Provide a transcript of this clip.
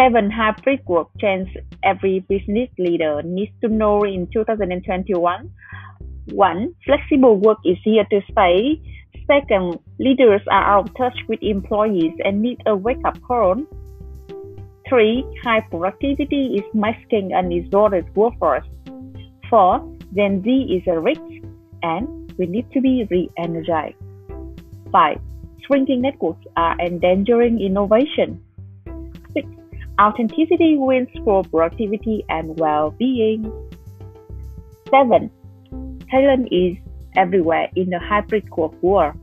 Seven hybrid work trends every business leader needs to know in 2021. One, flexible work is here to stay. Second, leaders are out of touch with employees and need a wake up call. Three, high productivity is masking an exhausted workforce. Four, Gen Z is a risk and we need to be re energized. Five, shrinking networks are endangering innovation. Authenticity wins for productivity and well being. Seven, talent is everywhere in the hybrid work world.